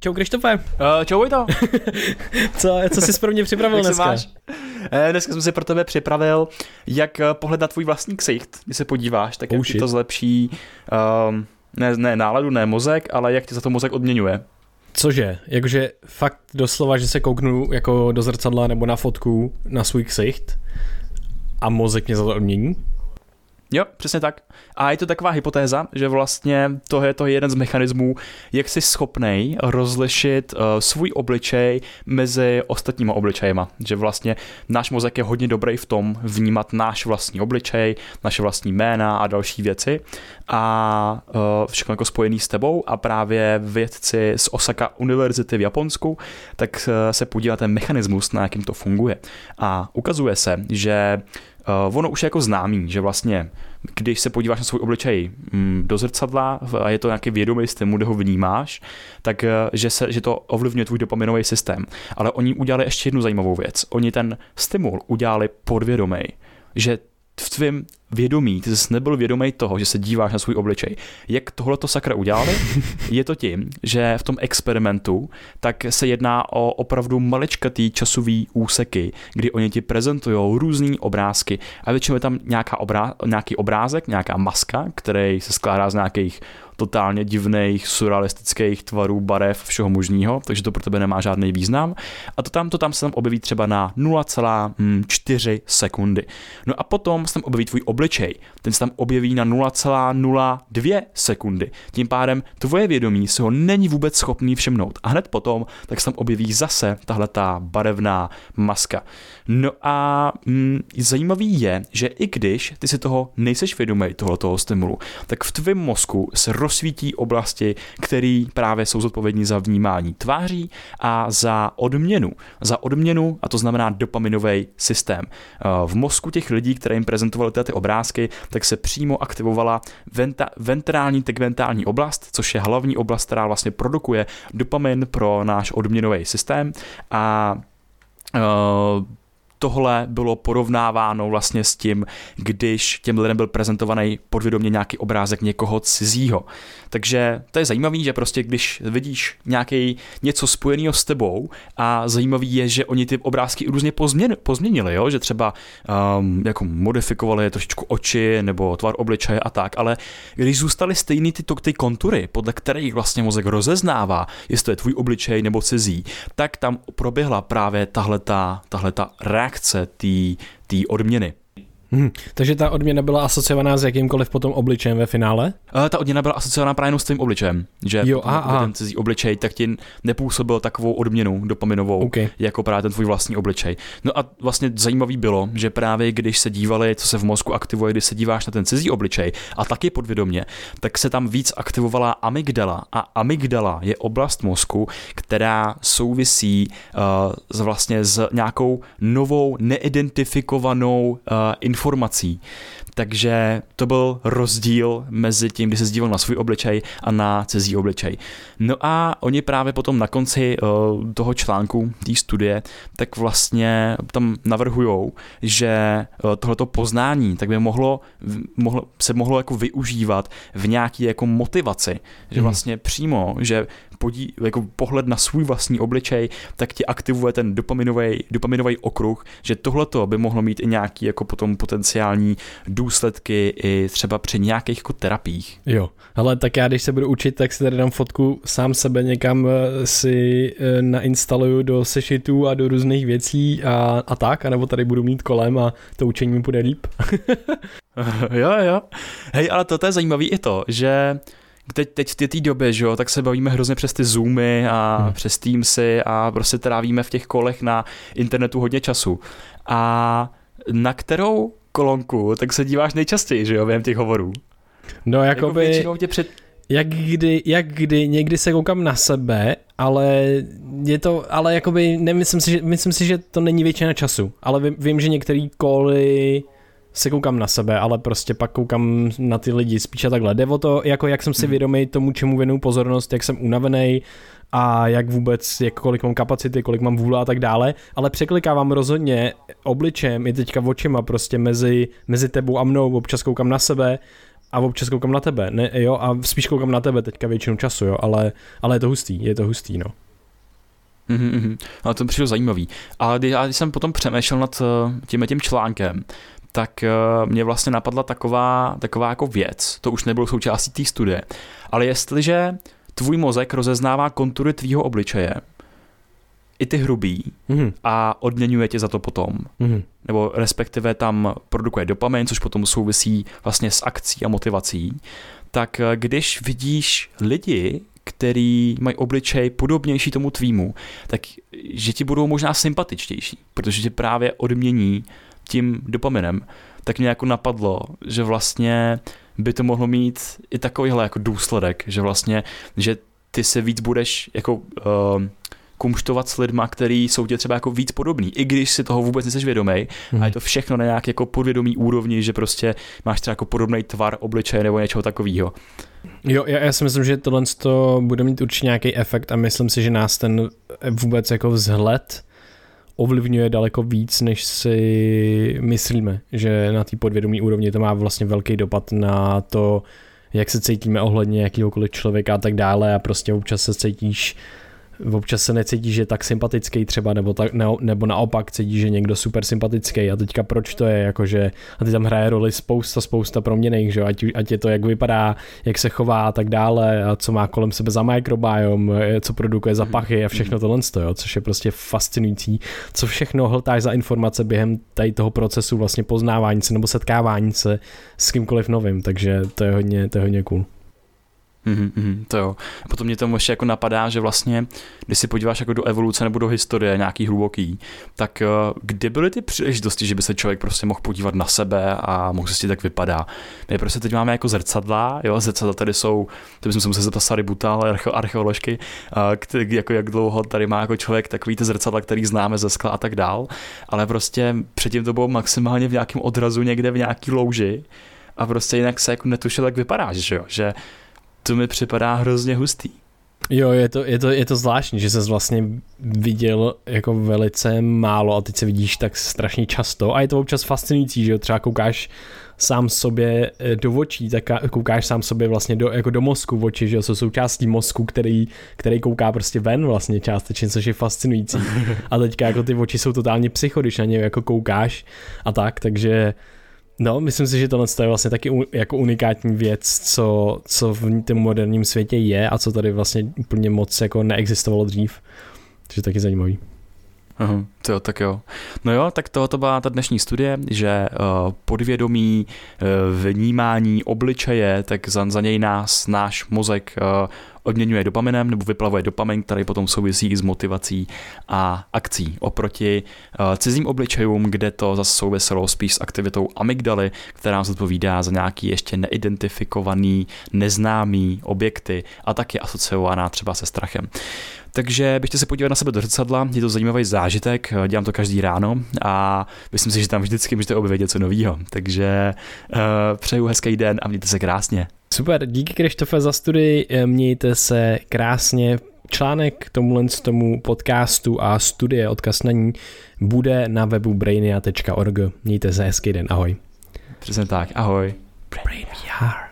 Čau Krištofe. Uh, čau Vojto. co, co jsi pro mě připravil jak dneska? Máš? Eh, dneska jsem si pro tebe připravil, jak eh, pohledat tvůj vlastní ksicht, když se podíváš, tak jak oh, ti to zlepší, um, ne, ne náladu, ne mozek, ale jak ti za to mozek odměňuje. Cože? Jakože fakt doslova, že se kouknu jako do zrcadla nebo na fotku na svůj ksicht a mozek mě za to odmění? Jo, přesně tak. A je to taková hypotéza, že vlastně to je to jeden z mechanismů, jak jsi schopnej rozlišit uh, svůj obličej mezi ostatníma obličejema. Že vlastně náš mozek je hodně dobrý v tom vnímat náš vlastní obličej, naše vlastní jména a další věci a uh, všechno jako spojený s tebou a právě vědci z Osaka univerzity v Japonsku tak uh, se podílá ten mechanismus, na jakým to funguje. A ukazuje se, že Uh, ono už je jako známý, že vlastně, když se podíváš na svůj obličej mm, do zrcadla a je to nějaký vědomý stimul, kde ho vnímáš, tak uh, že, se, že to ovlivňuje tvůj dopaminový systém. Ale oni udělali ještě jednu zajímavou věc. Oni ten stimul udělali podvědomý, že v tvém vědomí, ty jsi nebyl vědomý toho, že se díváš na svůj obličej. Jak tohle to sakra udělali? Je to tím, že v tom experimentu tak se jedná o opravdu maličkatý časový úseky, kdy oni ti prezentují různé obrázky a většinou je tam nějaká obrá- nějaký obrázek, nějaká maska, který se skládá z nějakých totálně divných, surrealistických tvarů, barev, všeho možného, takže to pro tebe nemá žádný význam. A to tam, to tam se tam objeví třeba na 0,4 sekundy. No a potom se tam objeví tvůj obličej. Ten se tam objeví na 0,02 sekundy. Tím pádem tvoje vědomí se ho není vůbec schopný všimnout. A hned potom tak se tam objeví zase tahle ta barevná maska. No a mm, zajímavý je, že i když ty si toho nejseš vědomý, tohoto stimulu, tak v tvém mozku se rozsvítí oblasti, které právě jsou zodpovědní za vnímání tváří a za odměnu. Za odměnu, a to znamená dopaminový systém. Eh, v mozku těch lidí, které jim prezentovali ty obrázky, tak se přímo aktivovala venta, ventrální tegmentální oblast, což je hlavní oblast, která vlastně produkuje dopamin pro náš odměnový systém a Uh, tohle bylo porovnáváno vlastně s tím, když těm lidem byl prezentovaný podvědomě nějaký obrázek někoho cizího. Takže to je zajímavé, že prostě když vidíš nějaký něco spojeného s tebou a zajímavý je, že oni ty obrázky různě pozměn, pozměnili, jo? že třeba um, jako modifikovali trošičku oči nebo tvar obličeje a tak, ale když zůstaly stejný ty, ty kontury, podle kterých vlastně mozek rozeznává, jestli to je tvůj obličej nebo cizí, tak tam proběhla právě tahle ta reakce reakce té odměny. Hmm, takže ta odměna byla asociovaná s jakýmkoliv potom obličejem ve finále? Uh, ta odměna byla asociovaná právě s tím obličejem, že jo, aha, ten cizí obličej tak ti nepůsobil takovou odměnu dopaminovou, okay. jako právě ten tvůj vlastní obličej. No a vlastně zajímavý bylo, že právě když se dívali, co se v mozku aktivuje, když se díváš na ten cizí obličej a taky podvědomě, tak se tam víc aktivovala amygdala a amygdala je oblast mozku, která souvisí uh, s vlastně s nějakou novou neidentifikovanou uh, informací. Takže to byl rozdíl mezi tím, kdy se zdíval na svůj obličej a na cizí obličej. No a oni právě potom na konci uh, toho článku, té studie, tak vlastně tam navrhujou, že uh, tohleto poznání tak by mohlo, mohlo, se mohlo jako využívat v nějaké jako motivaci, že mhm. vlastně přímo, že podí, jako pohled na svůj vlastní obličej, tak ti aktivuje ten dopaminový, dopaminový okruh, že tohleto by mohlo mít i nějaký jako potom potenciální důsledky i třeba při nějakých jako terapiích. Jo, ale tak já když se budu učit, tak si tady dám fotku sám sebe někam eh, si eh, nainstaluju do sešitů a do různých věcí a, a tak, anebo tady budu mít kolem a to učení mi bude líp. jo, jo. Hej, ale to je zajímavé i to, že teď, teď v té době, že jo, tak se bavíme hrozně přes ty Zoomy a hmm. přes Teamsy a prostě trávíme v těch kolech na internetu hodně času. A na kterou kolonku tak se díváš nejčastěji, že jo, během těch hovorů? No, jakoby... Jako tě před... Jak kdy, jak kdy, někdy se koukám na sebe, ale je to, ale jakoby, nemyslím si, že, myslím si, že to není většina času, ale vím, vím že některý koly se koukám na sebe, ale prostě pak koukám na ty lidi spíš a takhle. Jde o to, jako jak jsem si hmm. vědomý tomu, čemu věnu pozornost, jak jsem unavený a jak vůbec, jak kolik mám kapacity, kolik mám vůle a tak dále, ale překlikávám rozhodně obličem i teďka očima prostě mezi, mezi tebou a mnou, občas koukám na sebe a občas koukám na tebe, ne, jo, a spíš koukám na tebe teďka většinu času, jo, ale, ale je to hustý, je to hustý, no. Mm-hmm, ale to mi přišlo zajímavý. A když, a když jsem potom přemýšlel nad eh, tím tím článkem, tak uh, mě vlastně napadla taková, taková jako věc, to už nebylo součástí té studie, ale jestliže tvůj mozek rozeznává kontury tvýho obličeje, i ty hrubý mm-hmm. a odměňuje tě za to potom. Mm-hmm. Nebo respektive tam produkuje dopamin, což potom souvisí vlastně s akcí a motivací. Tak eh, když vidíš lidi, který mají obličej podobnější tomu tvýmu, tak že ti budou možná sympatičtější, protože tě právě odmění tím dopaminem, tak mě jako napadlo, že vlastně by to mohlo mít i takovýhle jako důsledek, že vlastně, že ty se víc budeš jako uh, kumštovat s lidma, který jsou tě třeba jako víc podobný, i když si toho vůbec nejsi vědomý. Hmm. A je to všechno na nějak jako podvědomý úrovni, že prostě máš třeba jako podobný tvar obličeje nebo něčeho takového. Jo, já, já si myslím, že tohle to bude mít určitě nějaký efekt a myslím si, že nás ten vůbec jako vzhled ovlivňuje daleko víc, než si myslíme, že na té podvědomí úrovni to má vlastně velký dopad na to, jak se cítíme ohledně jakýhokoliv člověka a tak dále a prostě občas se cítíš občas se necítí, že je tak sympatický třeba, nebo, tak, ne, nebo naopak cítí, že někdo super sympatický. A teďka proč to je, jakože a ty tam hraje roli spousta, spousta proměných, že ať, ať je to, jak vypadá, jak se chová a tak dále a co má kolem sebe za microbiom, co produkuje za pachy a všechno tohle, jo, což je prostě fascinující, co všechno hltáš za informace během tady toho procesu vlastně poznávání se nebo setkávání se s kýmkoliv novým, takže to je hodně, to je hodně cool. Mm-hmm, to jo. Potom mě tomu ještě jako napadá, že vlastně, když si podíváš jako do evoluce nebo do historie nějaký hluboký, tak uh, kde byly ty příležitosti, že by se člověk prostě mohl podívat na sebe a mohl si jak vypadá. My prostě teď máme jako zrcadla, jo, zrcadla tady jsou, to bychom se museli zeptat Sary Butal, arche, archeoložky, uh, který, jako jak dlouho tady má jako člověk takový ty zrcadla, který známe ze skla a tak dál, ale prostě předtím to bylo maximálně v nějakém odrazu někde v nějaký louži a prostě jinak se jako netušil, jak vypadáš, že jo, že to mi připadá hrozně hustý. Jo, je to, je, to, je to zvláštní, že se vlastně viděl jako velice málo a teď se vidíš tak strašně často a je to občas fascinující, že třeba koukáš sám sobě eh, do očí, tak koukáš sám sobě vlastně do, jako do mozku v oči, že jo, jsou součástí mozku, který, který kouká prostě ven vlastně částečně, což je fascinující. A teďka jako ty oči jsou totálně psycho, když na ně jako koukáš a tak, takže No, myslím si, že tohle je vlastně taky jako unikátní věc, co, co v tom moderním světě je a co tady vlastně úplně moc jako neexistovalo dřív. Takže taky zajímavý. To jo, tak jo. No jo, tak to, to byla ta dnešní studie, že uh, podvědomí, uh, vnímání obličeje, tak za, za něj nás náš mozek uh, odměňuje dopaminem nebo vyplavuje dopamin, který potom souvisí i s motivací a akcí. Oproti cizím obličejům, kde to zase souviselo spíš s aktivitou amygdaly, která se odpovídá za nějaký ještě neidentifikovaný, neznámý objekty a taky asociovaná třeba se strachem. Takže byste se podívat na sebe do zrcadla, je to zajímavý zážitek, dělám to každý ráno a myslím si, že tam vždycky můžete objevit něco nového. Takže uh, přeju hezký den a mějte se krásně. Super, díky Krištofe za studii, mějte se krásně. Článek k tomuhle tomu podcastu a studie, odkaz na ní, bude na webu brainia.org. Mějte se hezký den, ahoj. Přesně tak, ahoj. Brain VR.